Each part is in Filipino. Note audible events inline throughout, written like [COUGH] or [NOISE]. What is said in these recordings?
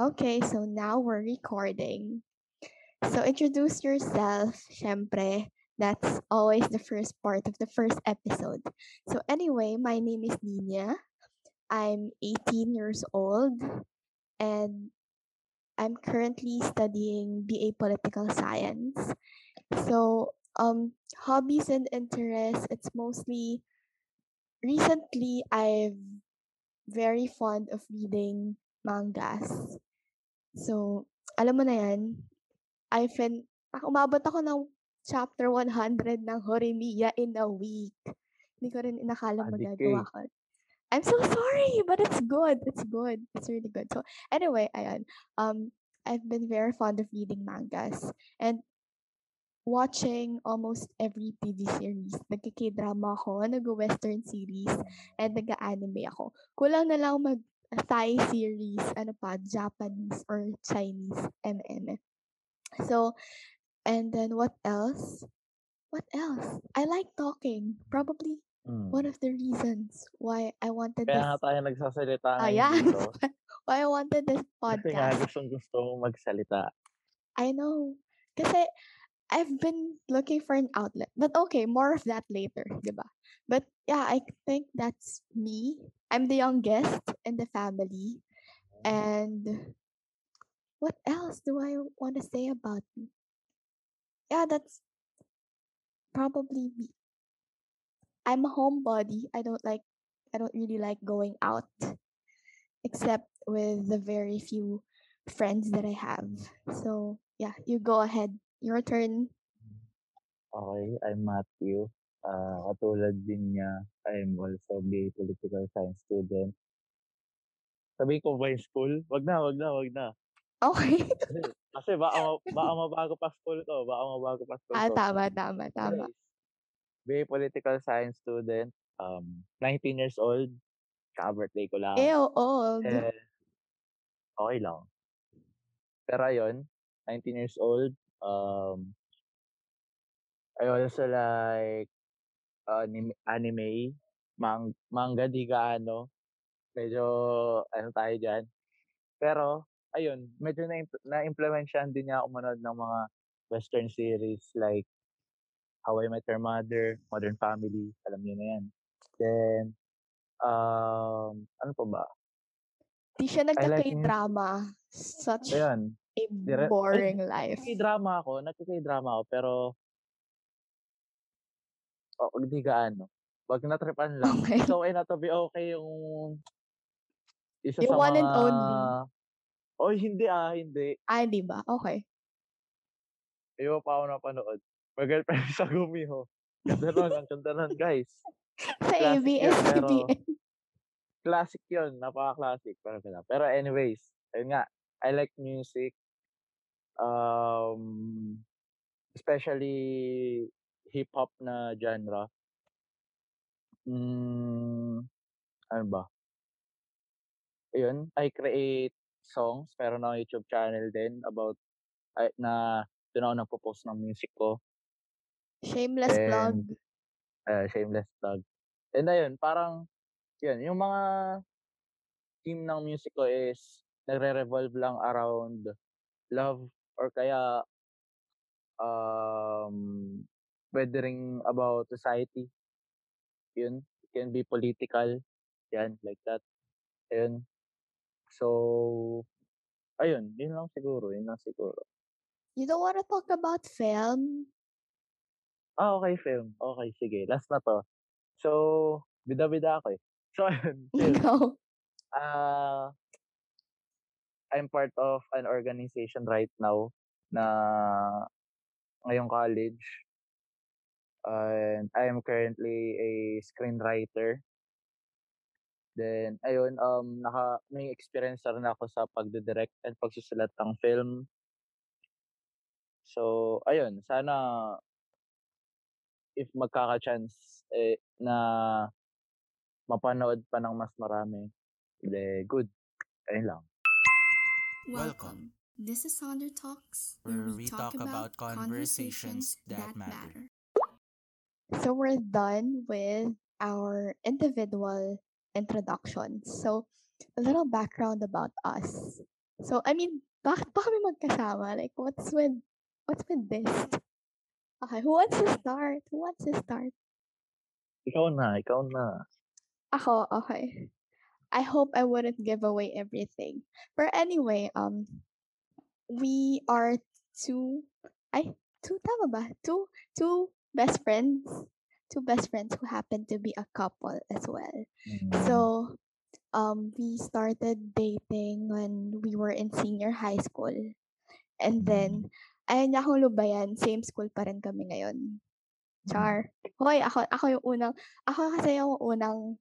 Okay, so now we're recording. So introduce yourself, syempre. That's always the first part of the first episode. So anyway, my name is Nina. I'm 18 years old and I'm currently studying BA Political Science. So, um hobbies and interests, it's mostly recently I've very fond of reading mangas. So, alam mo na yan, I've been, ah, umabot ako ng chapter 100 ng Horimiya in a week. Hindi ko rin inakala Adik magagawa ko. I'm so sorry, but it's good. It's good. It's really good. So, anyway, ayan. Um, I've been very fond of reading mangas and watching almost every TV series. Nagka-K-drama ako, nag-Western series, and nag-anime ako. Kulang na lang mag Thai series, ano pa, Japanese or Chinese, MM. So, and then what else? What else? I like talking. Probably Mm. one of the reasons why I wanted Kaya this. nga tayo nagsasalita ngayon yeah. dito. [LAUGHS] why I wanted this Kasi nga podcast. gustong gusto mong magsalita. I know. Kasi I've been looking for an outlet. But okay, more of that later, diba? But yeah, I think that's me. I'm the youngest in the family. Oh. And what else do I want to say about me? Yeah, that's probably me. I'm a homebody. I don't like I don't really like going out except with the very few friends that I have. So, yeah, you go ahead. Your turn. Okay, I'm Matthew. Ah, katulad din niya, I'm also BA Political Science student. Sabihin ko ba yung school? Wag na, wag na, wag na. Okay. Kasi, kasi baka, ma- baka mabago pa school ko. Baka mabago pa school ah, ko. tama, tama, tama. Anyways, BA Political Science student. Um, 19 years old. Kaka-birthday ko lang. Ew, old. Eh, okay lang. Pero ayun, 19 years old. Um, I also like anime, anime mang, manga di gaano. Medyo ano tayo dyan. Pero, ayun, medyo na, na-implementsyan din niya manood ng mga western series like How I Met Your Mother, Modern Family, alam niyo na yan. Then, um, ano pa ba? Di siya I like. Such Ayun, a Dire- ay, boring life. Nagkikay-drama ako, nagkikay-drama ako, pero oh, hindi gaano. Wag natripan [LAUGHS] lang. Okay. It's okay na to be okay yung isa Yung sa one and mga... only. Oh, hindi ah, hindi. Ah, di ba? Okay. Ayaw pa ako napanood. Mag-girlfriend [LAUGHS] sa Gumiho. Ganda nun, ang ganda nun, guys. [LAUGHS] Sa ABS-CBN. classic yun, napaka-classic. Pero, pero anyways, ayun nga, I like music. Um, especially hip-hop na genre. Mm, ano ba? Ayun, I create songs. Meron ako YouTube channel din about ay, na doon ako nagpo-post ng music ko. Shameless plug. And uh, shameless plug. And ayun, parang yun, yung mga theme ng music ko is nagre-revolve lang around love or kaya um weathering about society. Yun, it can be political. Yan, like that. Ayun. So, ayun, yun lang siguro, yun lang siguro. You don't want to talk about film? Ah, okay, film. Okay, sige. Last na to. So, bida-bida ako eh. [LAUGHS] So, ayun, film. [LAUGHS] No. Ah, I'm part of an organization right now na ngayong college. And I am currently a screenwriter. Then, ayun, um, naka, may experience na rin ako sa pagdidirect and pagsusulat ng film. So, ayun, sana if magkaka-chance eh, na mapanood pa ng mas marami, de good. Ayun lang. Welcome. This is Sonder Talks, Where we talk about conversations that matter. So we're done with our individual introductions. So a little background about us. So, I mean, bakit pa kami magkasama? Like, what's with, what's with this? Okay, who wants to start? Who wants to start? Ikaw na, ikaw na. Ako, okay. I hope I wouldn't give away everything. But anyway, um, we are two, I, two, tama ba? Two, two best friends. Two best friends who happen to be a couple as well. Mm. So, um, we started dating when we were in senior high school. And then, ayun niya akong lubayan, same school pa rin kami ngayon. Char. Hoy, ako, ako yung unang, ako kasi yung unang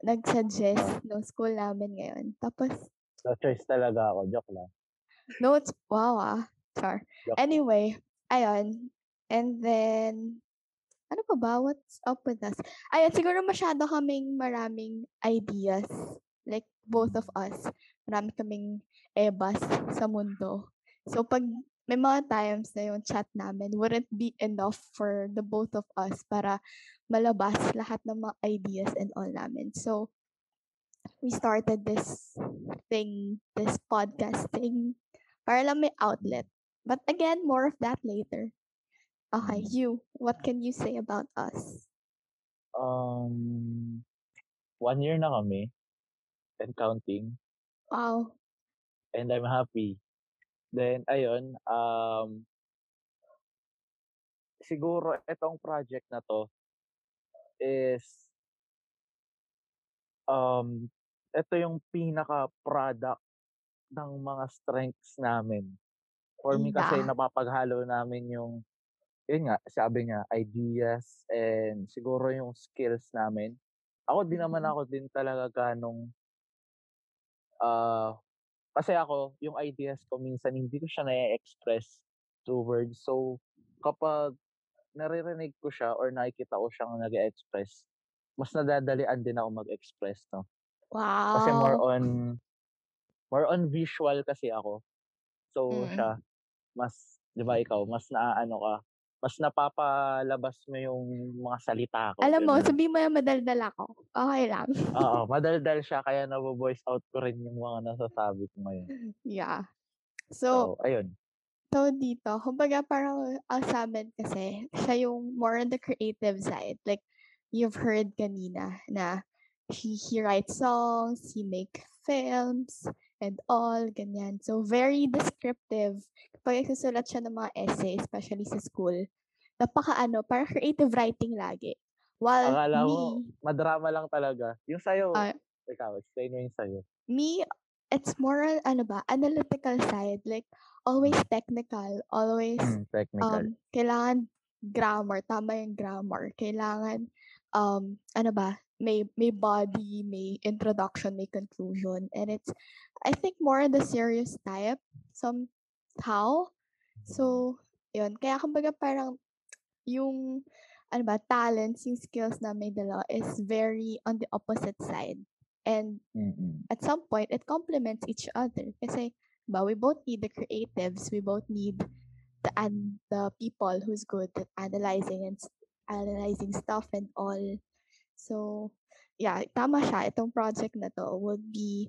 nag-suggest ng school namin ngayon. Tapos, So, choice talaga ako. Joke lang. notes, wow ah. Char. Joke. Anyway, ayun. And then, ano pa ba? What's up with us? Ayun, siguro masyado kaming maraming ideas. Like, both of us. Marami kaming ebas sa mundo. So, pag may mga times na yung chat namin wouldn't be enough for the both of us para malabas lahat ng mga ideas and all namin. So, we started this thing, this podcast thing, para lang may outlet. But again, more of that later. Okay, you, what can you say about us? Um, one year na kami and counting. Wow. And I'm happy. Then, ayun, um, siguro itong project na to is um, ito yung pinaka-product ng mga strengths namin. For me kasi napapaghalo namin yung, yun nga, sabi niya, ideas and siguro yung skills namin. Ako din naman Mhm. ako din talaga ganong, ah, kasi ako, yung ideas ko minsan hindi ko siya na-express through words. So, kapag naririnig ko siya or nakikita ko siyang nag express mas nadadalian din ako mag-express, no? Kasi more Wow. on more on visual kasi ako. So, Mm. siya mas 'di ba ikaw, mas naaano ka, mas napapalabas mo yung mga salita ko, Alam mo, sabihin mo na madaldal ako. Okay lang. Oo, [LAUGHS] madaldal siya kaya nabo-voice out ko rin yung mga nasasabi ko ngayon. Yeah. So, So, ayun. so dito, kumbaga parang ang sa'min kasi, siya yung more on the creative side. Like, you've heard kanina na he, he writes songs, he make films, and all, ganyan. So, very descriptive. Kapag nagsusulat siya ng mga essay, especially sa school, napaka ano, parang creative writing lagi. While Akala me, mo madrama lang talaga. Yung sa'yo, Ah. ikaw, explain mo yung sa'yo. me, it's more ano ba, analytical side. Like, always technical, always Hmm, technical. um, kailangan grammar, tama yung grammar. Kailangan, um, ano ba, may, may body, may introduction, may conclusion. And it's, I think, more on the serious type, somehow. So, yun. Kaya, kumbaga, parang, yung, ano ba, talents, yung skills na may dalawa is very on the opposite side. And Mm. at some point, it complements each other. Kasi, ba, we both need the creatives, we both need the and the people who's good at analyzing and analyzing stuff and all. So, yeah, tama siya. Itong project na to would be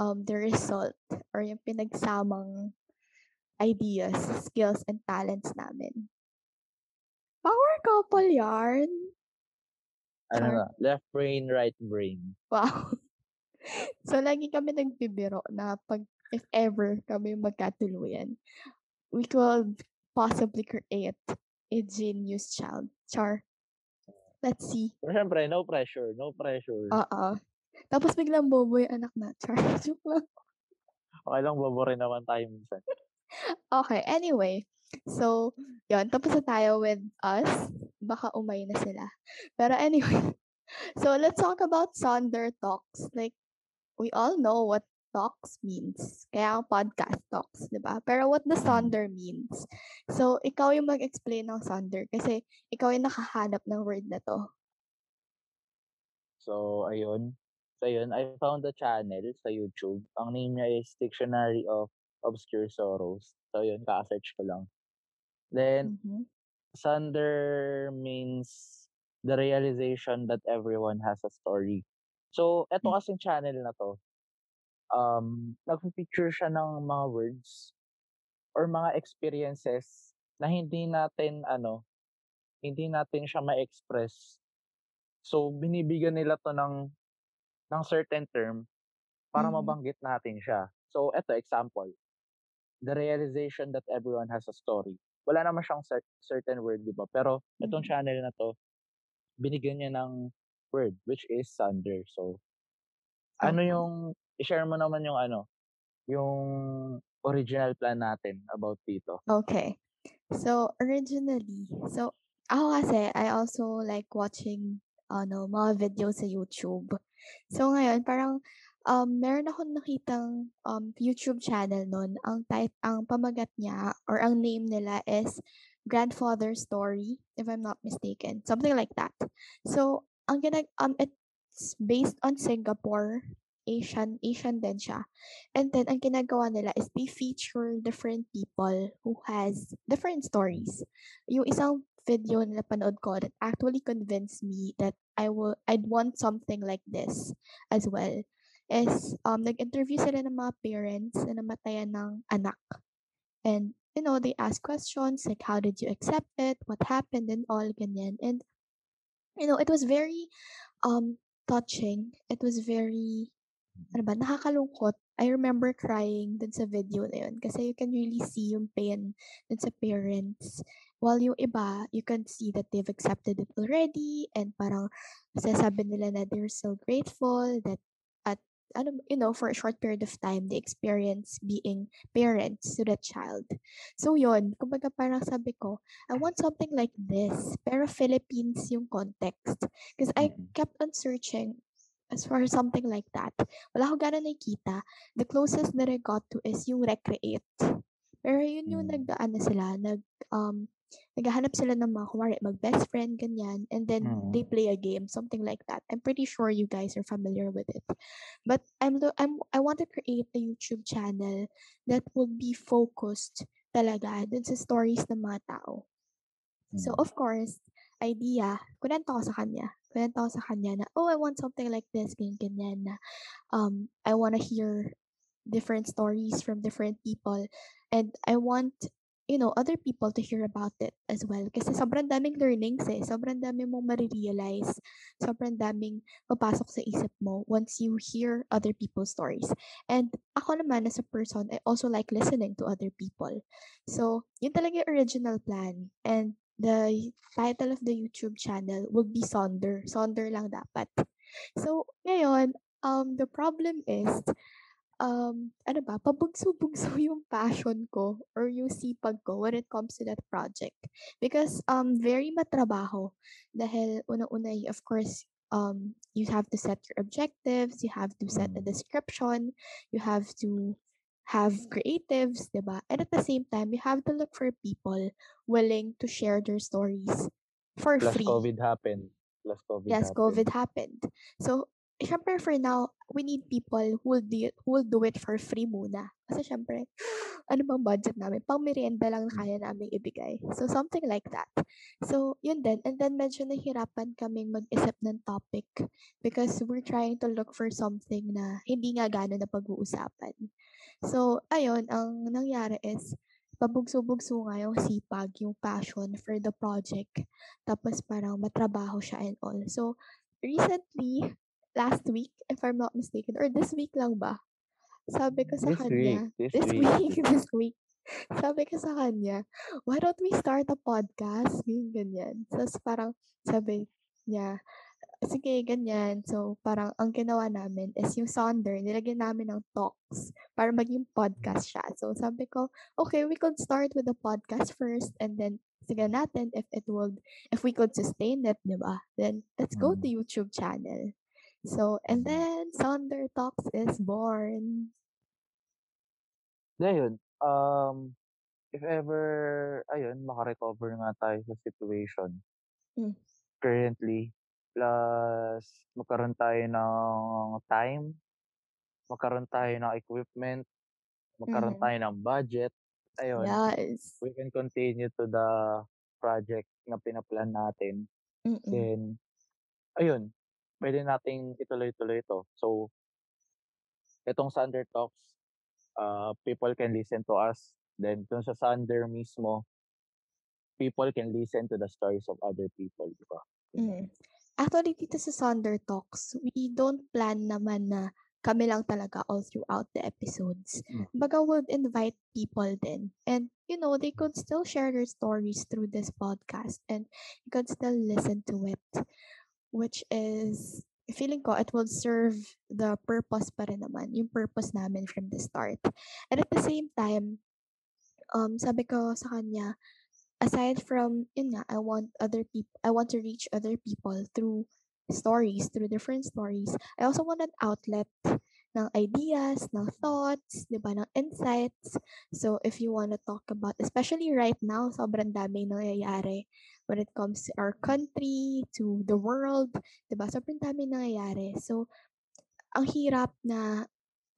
um the result or yung pinagsamang ideas, skills, and talents namin. Power couple yarn. Ano Char. na, left brain, right brain. Wow. [LAUGHS] so, lagi kami nagbibiro na pag, if ever kami magkatuluyan, we could possibly create a genius child. Char. Let's see. Pero syempre, no pressure, no pressure. Oo. Tapos biglang bobo yung anak na. [LAUGHS] Char. Joke lang. Okay lang, bobo rin naman tayo minsan. Okay, anyway. So, yon Tapos na tayo with us. Baka umay na sila. Pero anyway. [LAUGHS] So, let's talk about Sonder Talks. Like, we all know what talks means. Kaya ang podcast talks, di ba? Pero what does Sonder means? So, ikaw yung mag-explain ng Sonder kasi ikaw yung nakahanap ng word na to. So, ayun. So, ayun, I found a channel sa YouTube. Ang name niya is Dictionary of Obscure Sorrows. So, yun, kaka-search ko lang. Then, Mhm. Sunder means the realization that everyone has a story. So, eto Mm. kasing channel na to, um, nagfi-feature siya ng mga words or mga experiences na hindi natin ano, hindi natin siya ma-express. So, binibigyan nila 'to ng ng certain term para Mhm. mabanggit natin siya. So, eto example, the realization that everyone has a story. Wala naman siyang cer certain word, 'di ba? Pero itong Mhm. channel na 'to, binigyan niya ng word which is thunder. So, ano Okay. yung i-share mo naman yung ano, yung original plan natin about dito? Okay. So, originally, so ako kasi, I also like watching ano, mga videos sa YouTube. So, ngayon, parang um, meron akong nakitang um, YouTube channel nun. Ang type, ang pamagat niya or ang name nila is Grandfather Story, if I'm not mistaken. Something like that. So, ang ginag um, it's based on Singapore. Asian, Asian din siya. And then, ang ginagawa nila is they feature different people who has different stories. Yung isang video na napanood ko that actually convinced me that I will, I'd want something like this as well is um, nag-interview sila ng mga parents na namatayan ng anak. And, you know, they ask questions like, how did you accept it? What happened? And all, ganyan. And, you know, it was very um, touching. It was very ano ba, nakakalungkot. I remember crying dun sa video na yun kasi you can really see yung pain dun sa parents. While yung iba, you can see that they've accepted it already and parang sasabi nila na they're so grateful that at ano, you know, for a short period of time, they experience being parents to that child. So yun, kumbaga parang sabi ko, I want something like this, pero Philippines yung context. Because I Mm. kept on searching as for something like that. Wala ko gano'n nakikita. The closest that I got to is yung Recreate. Pero yun yung Mm. nag, ano sila, nag, um, naghahanap sila ng mga, kumari, mag-best friend, ganyan, and then they Mm. play a game, something like that. I'm pretty sure you guys are familiar with it. But I'm, I'm I want to create a YouTube channel that would be focused talaga dun sa stories ng mga tao. So, Mm. of course, idea, kunento ko sa kanya. Kunento ko sa kanya na, oh, I want something like this, ganyan, ganyan, na, um, I want to hear different stories from different people. And I want, you know, other people to hear about it as well. Kasi sobrang daming learnings eh. Sobrang daming mong marirealize. Sobrang daming papasok sa isip mo once you hear other people's stories. And ako naman as a person, I also like listening to other people. So, yun talaga yung original plan. And the title of the YouTube channel would be Sonder. Sonder lang dapat. So, ngayon, um, the problem is, um, ano ba, pabugso-bugso [LAUGHS] yung passion ko or yung sipag ko when it comes to that project. Because um, very matrabaho. Dahil unang-una, y- of course, um, you have to set your objectives, you have to set a Mm. description, you have to have creatives, diba? And at the same time, you have to look for people willing to share their stories for Plus free. COVID happened. Plus COVID Yes, happened. COVID happened. So, syempre for now, we need people who will do who will do it for free muna. Kasi syempre, [GASPS] ano bang budget namin? Pang merienda lang na kaya namin ibigay. So, something like that. So, yun din. And then, medyo nahirapan kaming mag-isip ng topic because we're trying to look for something na hindi nga gano'n na pag-uusapan. So, ayun, ang nangyari is, pabugso-bugso nga yung sipag, yung passion for the project. Tapos parang matrabaho siya and all. So, recently, last week, if I'm not mistaken, or this week lang ba? Sabi ko sa This week. kanya, This this week. week, [LAUGHS] this week, sabi ko sa kanya, why don't we start a podcast? Ganyan, ganyan. Tapos parang sabi niya, sige, ganyan. So, parang ang ginawa namin is yung Sonder, nilagyan namin ng talks para maging podcast siya. So, sabi ko, okay, we could start with the podcast first and then sige natin if it would, if we could sustain it, di ba? Then, let's go to Mm. YouTube channel. So, and Mm. then, Sonder Talks is born. Na yun, um, if ever, ayun, makarecover nga tayo sa situation Mm. currently, plus magkaroon tayo ng time, magkaroon tayo ng equipment, magkaroon Mhm. tayo ng budget, ayun, Yes. we can continue to the project na pinaplan natin. Mm-mm. Then, ayun, pwede nating ituloy-tuloy ito. So, itong Sunder Talks, uh, people can listen to us. Then, dun sa Sunder mismo, people can listen to the stories of other people, di ba? Mm. Actually, dito sa Sonder Talks, we don't plan naman na kami lang talaga all throughout the episodes. Mm. Baga would invite people din. And, you know, they could still share their stories through this podcast and you could still listen to it. Which is, feeling ko, it will serve the purpose pa rin naman. Yung purpose namin from the start. And at the same time, um, sabi ko sa kanya, aside from yun nga, I want other people I want to reach other people through stories, through different stories. I also want an outlet ng ideas, ng thoughts, 'di ba, ng insights. So if you want to talk about especially right now, sobrang daming nangyayari when it comes to our country, to the world, 'di ba? Sobrang daming nangyayari. So ang hirap na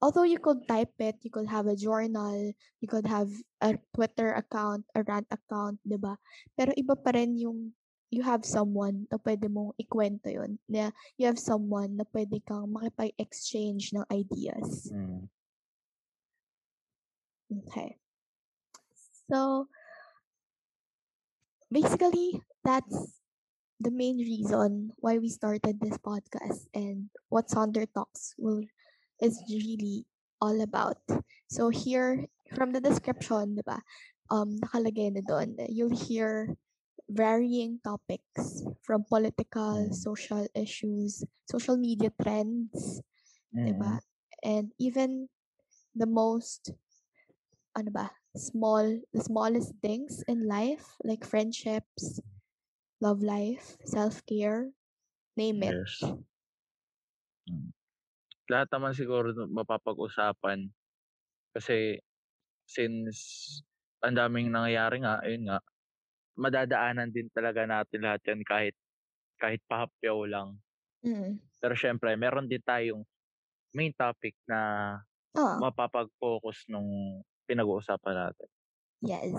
although you could type it, you could have a journal, you could have a Twitter account, a rant account, 'di ba? Pero iba pa rin yung you have someone na pwede mong ikwento yun. Na you have someone na pwede kang makipag-exchange ng ideas. Mm. Okay. So, basically, that's the main reason why we started this podcast and what Sonder Talks will is really all about. So here, from the description, di ba, um, nakalagay na doon, you'll hear varying topics from political, Mm. social issues, social media trends, Mm. ba? And even the most, ano ba, small, the smallest things in life, like friendships, love life, self-care, name it. Yes. Mm. Lahat naman siguro mapapag-usapan kasi since ang daming nangyayari nga, ayun nga, madadaanan din talaga natin lahat yan kahit kahit pahapyaw lang. Mm. Pero syempre, meron din tayong main topic na Oh, mapapag-focus nung pinag-uusapan natin. yes.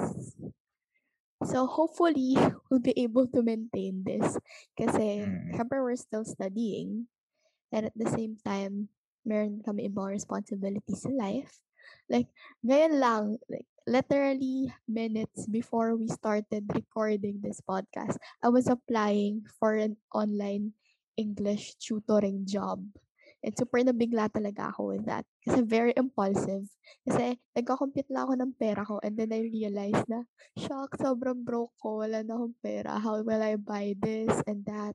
So hopefully [LAUGHS] we'll be able to maintain this kasi Mm. syempre we're still studying and at the same time meron kami ibang responsibilities in life. Like ngayon lang, like literally minutes before we started recording this podcast, I was applying for an online English tutoring job. And super nabigla talaga ako with that. Kasi very impulsive. Kasi nagka-compute lang ako ng pera ko and then I realized na, shock, sobrang broke ko. Wala na akong pera. How will I buy this and that?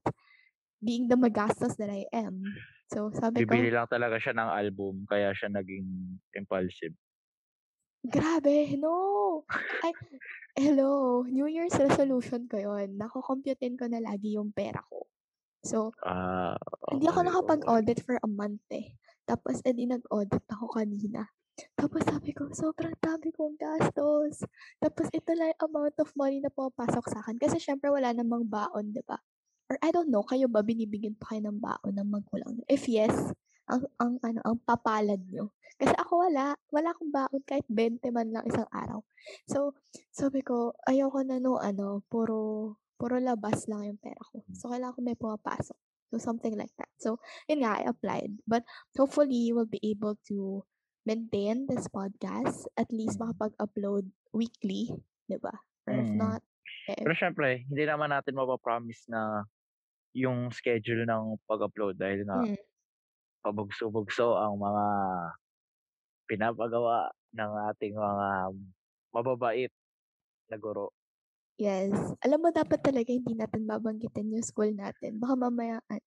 Being the magastos that I am. So sabi ko, Bibili lang talaga siya ng album kaya siya naging impulsive. grabe, no! Ay, hello, New Year's resolution ko yun. Nako-computein ko na lagi yung pera ko. So, Ah, Hindi ako okay, okay. nakapag-audit for a month eh. Tapos, edi nag-audit ako kanina. Tapos sabi ko, sobrang dami kong gastos. Tapos, ito lang yung amount of money na pumapasok sa akin. Kasi syempre, wala namang baon, di ba? Or I don't know, kayo ba binibigyan pa kayo ng baon ng magulang? If yes, ang, ang, ano, ang papalad nyo. Kasi ako wala. Wala akong baon kahit 20 man lang isang araw. So, sabi ko, ayoko na no, ano, puro, puro labas lang yung pera ko. So, kailangan ko may pumapasok. So, something like that. So, yun nga, I applied. But, hopefully, we'll be able to maintain this podcast. At least, Mm. makapag-upload weekly. Di ba? Or if Mm. not, eh, Pero syempre, hindi naman natin mapapromise na yung schedule ng pag-upload dahil nga mm, pabugso-bugso ang mga pinapagawa ng ating mga mababait na guro. Yes. Alam mo, dapat talaga hindi natin babanggitin yung school natin. Baka mamaya, an-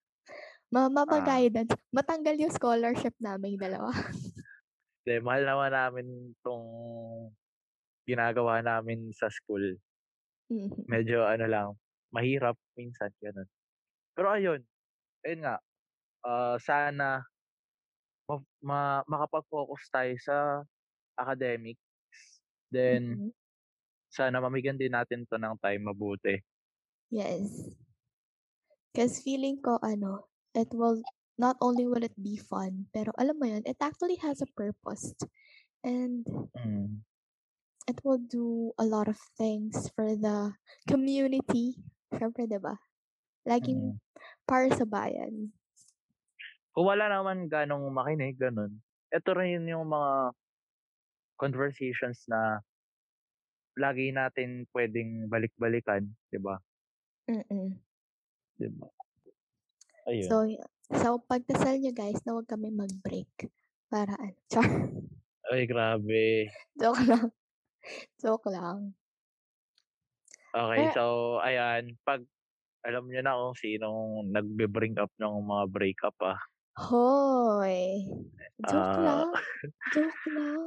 ma Ah. mapa-guidance, matanggal yung scholarship namin dalawa. Dahil mahal naman namin tong ginagawa namin sa school. Mhm. Medyo ano lang, mahirap minsan ganun. Pero ayun, ayun nga, ah, sana ma, ma- makapag-focus tayo sa academics. Then, Mhm. Sana mamigyan din natin to ng time mabuti. Yes. Because feeling ko, ano, it will, not only will it be fun, pero alam mo yun, it actually has a purpose. And Mm. it will do a lot of things for the community. Siyempre, di ba? Laging Mm. para sa bayan. Kung wala naman ganong makinig, ganun. ito rin yung mga conversations na lagi natin pwedeng balik-balikan, 'di ba? Mm. 'Di ba? Ayun. So, so pagdasal nyo guys na huwag kami mag-break. Para ano. [LAUGHS] Char. Ay, grabe. Joke lang. Joke lang. Okay, Pero, so ayan, pag alam niyo na kung sinong nagbe-bring up ng mga breakup ah. hoy. Joke Ah, lang. Joke lang.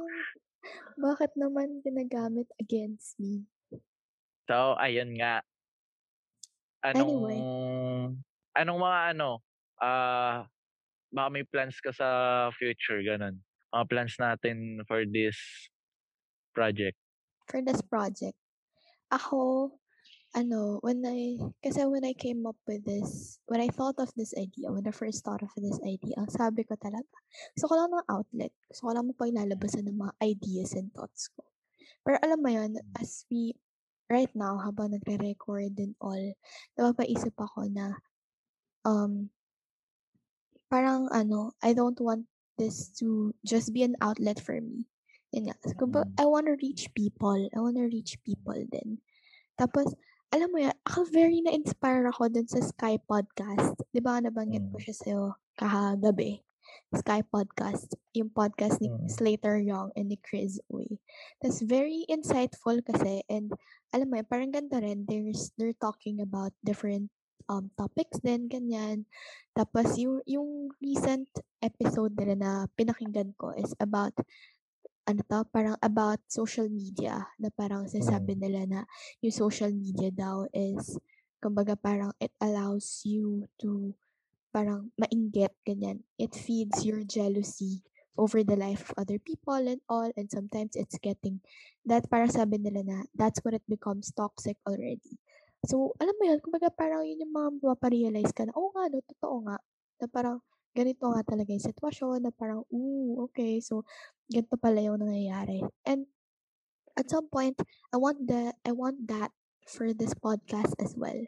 Bakit naman ginagamit against me? so ayun nga, anong Anyway. anong mga ano, ah baka may plans ka sa future ganun. Mga plans natin for this project. For this project, ako, ano, when I, kasi when I came up with this, when I thought of this idea, when I first thought of this idea, sabi ko talaga, gusto ko lang ng outlet. Gusto ko lang mapaglalabasan ng mga ideas and thoughts ko. Pero alam mo yun, as we, right now, habang nagre-record and all, napapaisip ako na, um, parang ano, I don't want this to just be an outlet for me. Yun nga. Kumbaga, Mm. I want to reach people. I want to reach people din. Tapos, alam mo yan, ako very na-inspire ako dun sa Sky Podcast. Di ba nabanggit ko Mm. siya sa'yo kahagabi? Sky Podcast. Yung podcast ni Mm. Slater Young and ni Chris Uy. That's very insightful kasi and alam mo yun, parang ganda rin. There's, they're talking about different um, topics din, ganyan. Tapos yung, yung recent episode nila na pinakinggan ko is about ano to, parang about social media na parang sinasabi Mm. nila na yung social media daw is kumbaga parang it allows you to parang mainggit ganyan. It feeds your jealousy over the life of other people and all and sometimes it's getting that parang sabi nila na that's when it becomes toxic already. So, alam mo yun, kumbaga parang yun yung mga maparealize ka na, oo nga, no, totoo nga. Na parang ganito nga talaga yung sitwasyon na parang, ooh, okay, so ganito pala yung nangyayari. And at some point, I want the I want that for this podcast as well.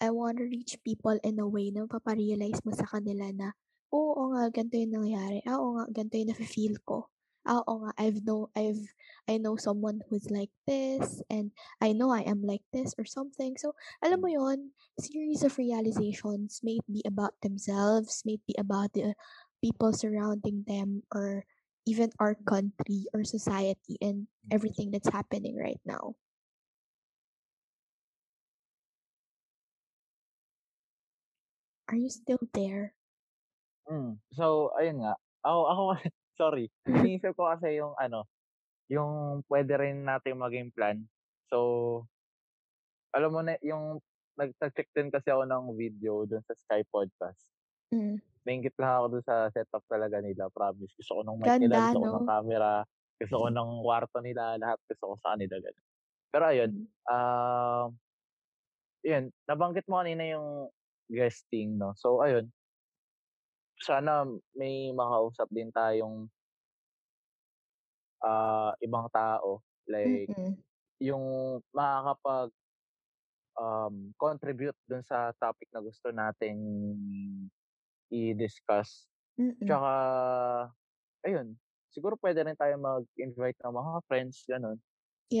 I want to reach people in a way na paparealize mo sa kanila na, oo, nga, ganito yung nangyayari. Ah, oo nga, ganito yung nafe-feel ko. Ah, oo nga, I've know, I've, I know someone who's like this, and I know I am like this or something. So, alam mo yon series of realizations may be about themselves, may be about the people surrounding them, or even our country or society and everything that's happening right now. Are you still there? Mm. So, ayun nga. Ako, ako, [LAUGHS] sorry. [LAUGHS] Iniisip ko kasi yung ano, yung pwede rin natin maging plan. So, alam mo na, yung nag-check din kasi ako ng video dun sa Sky Podcast. Mm. Nainggit lang ako dun sa setup talaga nila, promise. Gusto ko ng mic nila, gusto ko ng camera, gusto ko ng kwarto nila, lahat gusto ko sa kanila. Ganun. Pero ayun, Mm. um, yun, nabanggit mo kanina yung guesting, no? So, ayun, sana may makausap din tayong ah, ibang tao. Like, Mm-mm. yung makakapag um, contribute dun sa topic na gusto nating i-discuss. Mm-mm. Tsaka, ayun, siguro pwede rin tayo mag-invite ng mga friends, ganun.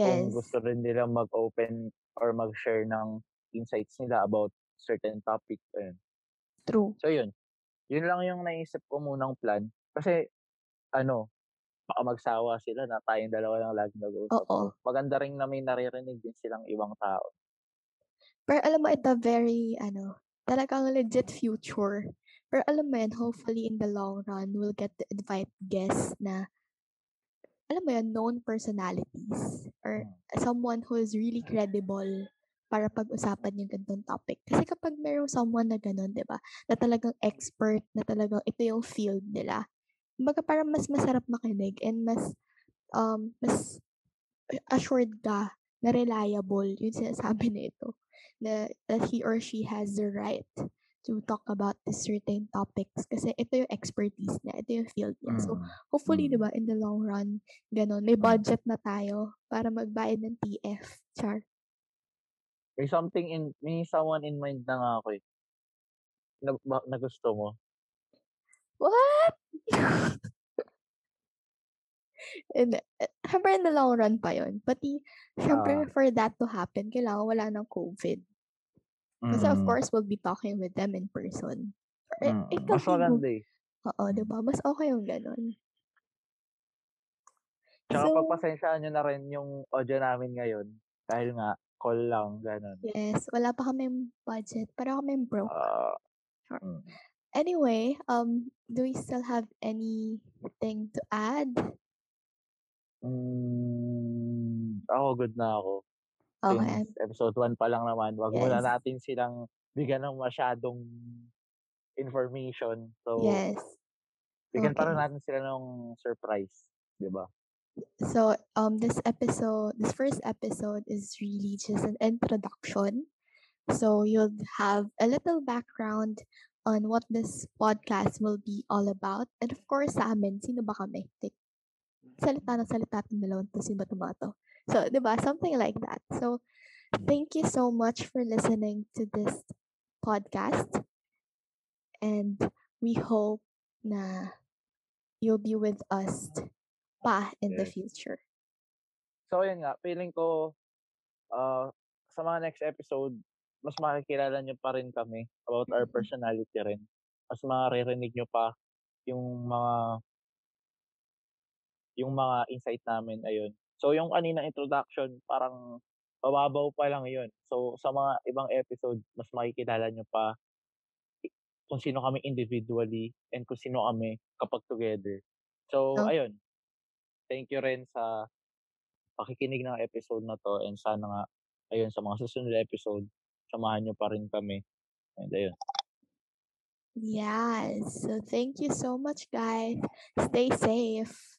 Kung Yes. gusto rin nila mag-open or mag-share ng insights nila about certain topic. Ayun. True. So, yun. Yun lang yung naisip ko munang plan. Kasi, ano, baka magsawa sila na tayong dalawa lang lagi nag-uusap. Oo. Maganda rin na may naririnig din silang ibang tao. Pero alam mo, ito very, ano, talagang legit future. Pero alam mo yan, hopefully in the long run, we'll get to invite guests na, alam mo yan, known personalities. Or Mm. someone who is really credible para pag-usapan yung ganitong topic. Kasi kapag mayroong someone na ganun, di ba, na talagang expert, na talagang ito yung field nila, kumbaga parang mas masarap makinig and mas, um, mas assured ka na reliable yung sinasabi [LAUGHS] nito na that he or she has the right to talk about the certain topics kasi ito yung expertise niya, ito yung field niya. So, Mm. hopefully, Mm. di ba, in the long run, ganun, may budget na tayo para magbayad ng TF. Char. May something in, may someone in mind na nga ako eh. Na, ba- na gusto mo. What? And, eh, syempre in the long run pa yun. Pati, syempre Ah. for that to happen, kailangan wala ng COVID. Kasi of Mm. course, we'll be talking with them in person. Mm. it Mas be go- maganda eh. Oo, di ba? Mas okay yung ganun. Tsaka So, pagpasensyaan nyo na rin yung audio namin ngayon. Dahil nga, call lang, ganun. yes, wala pa kaming budget. Para kaming broke. Ah, Sure. mm. Anyway, um, do we still have anything to add? Mm, ako, good na ako. Okay. Since episode 1 pa lang naman, wag muna Yes. natin silang bigyan ng masyadong information. So, Yes. bigyan Okay. natin sila ng surprise. Di ba? So, um, this episode, this first episode is really just an introduction. So, you'll have a little background on what this podcast will be all about. And of course, sa amin, sino ba kami? Like, salita na salita dalawang to, sino ba to? So, di ba? Something like that. So, thank you so much for listening to this podcast. And we hope na you'll be with us pa in the Yes. future. So, yun nga, feeling ko, ah, sa mga next episode, mas makikilala nyo pa rin kami about our Mhm. personality rin. Mas maririnig nyo pa yung mga yung mga insight namin, ayun. So, yung kaninang introduction, parang mababaw pa lang yun. So, sa mga ibang episode, mas makikilala nyo pa kung sino kami individually and kung sino kami kapag together. So, Oh. ayun. Thank you rin sa pakikinig ng episode na to and sana nga, ayun, sa mga susunod na episode, samahan nyo pa rin kami. And ayun. Yes. So, thank you so much, guys. Stay safe.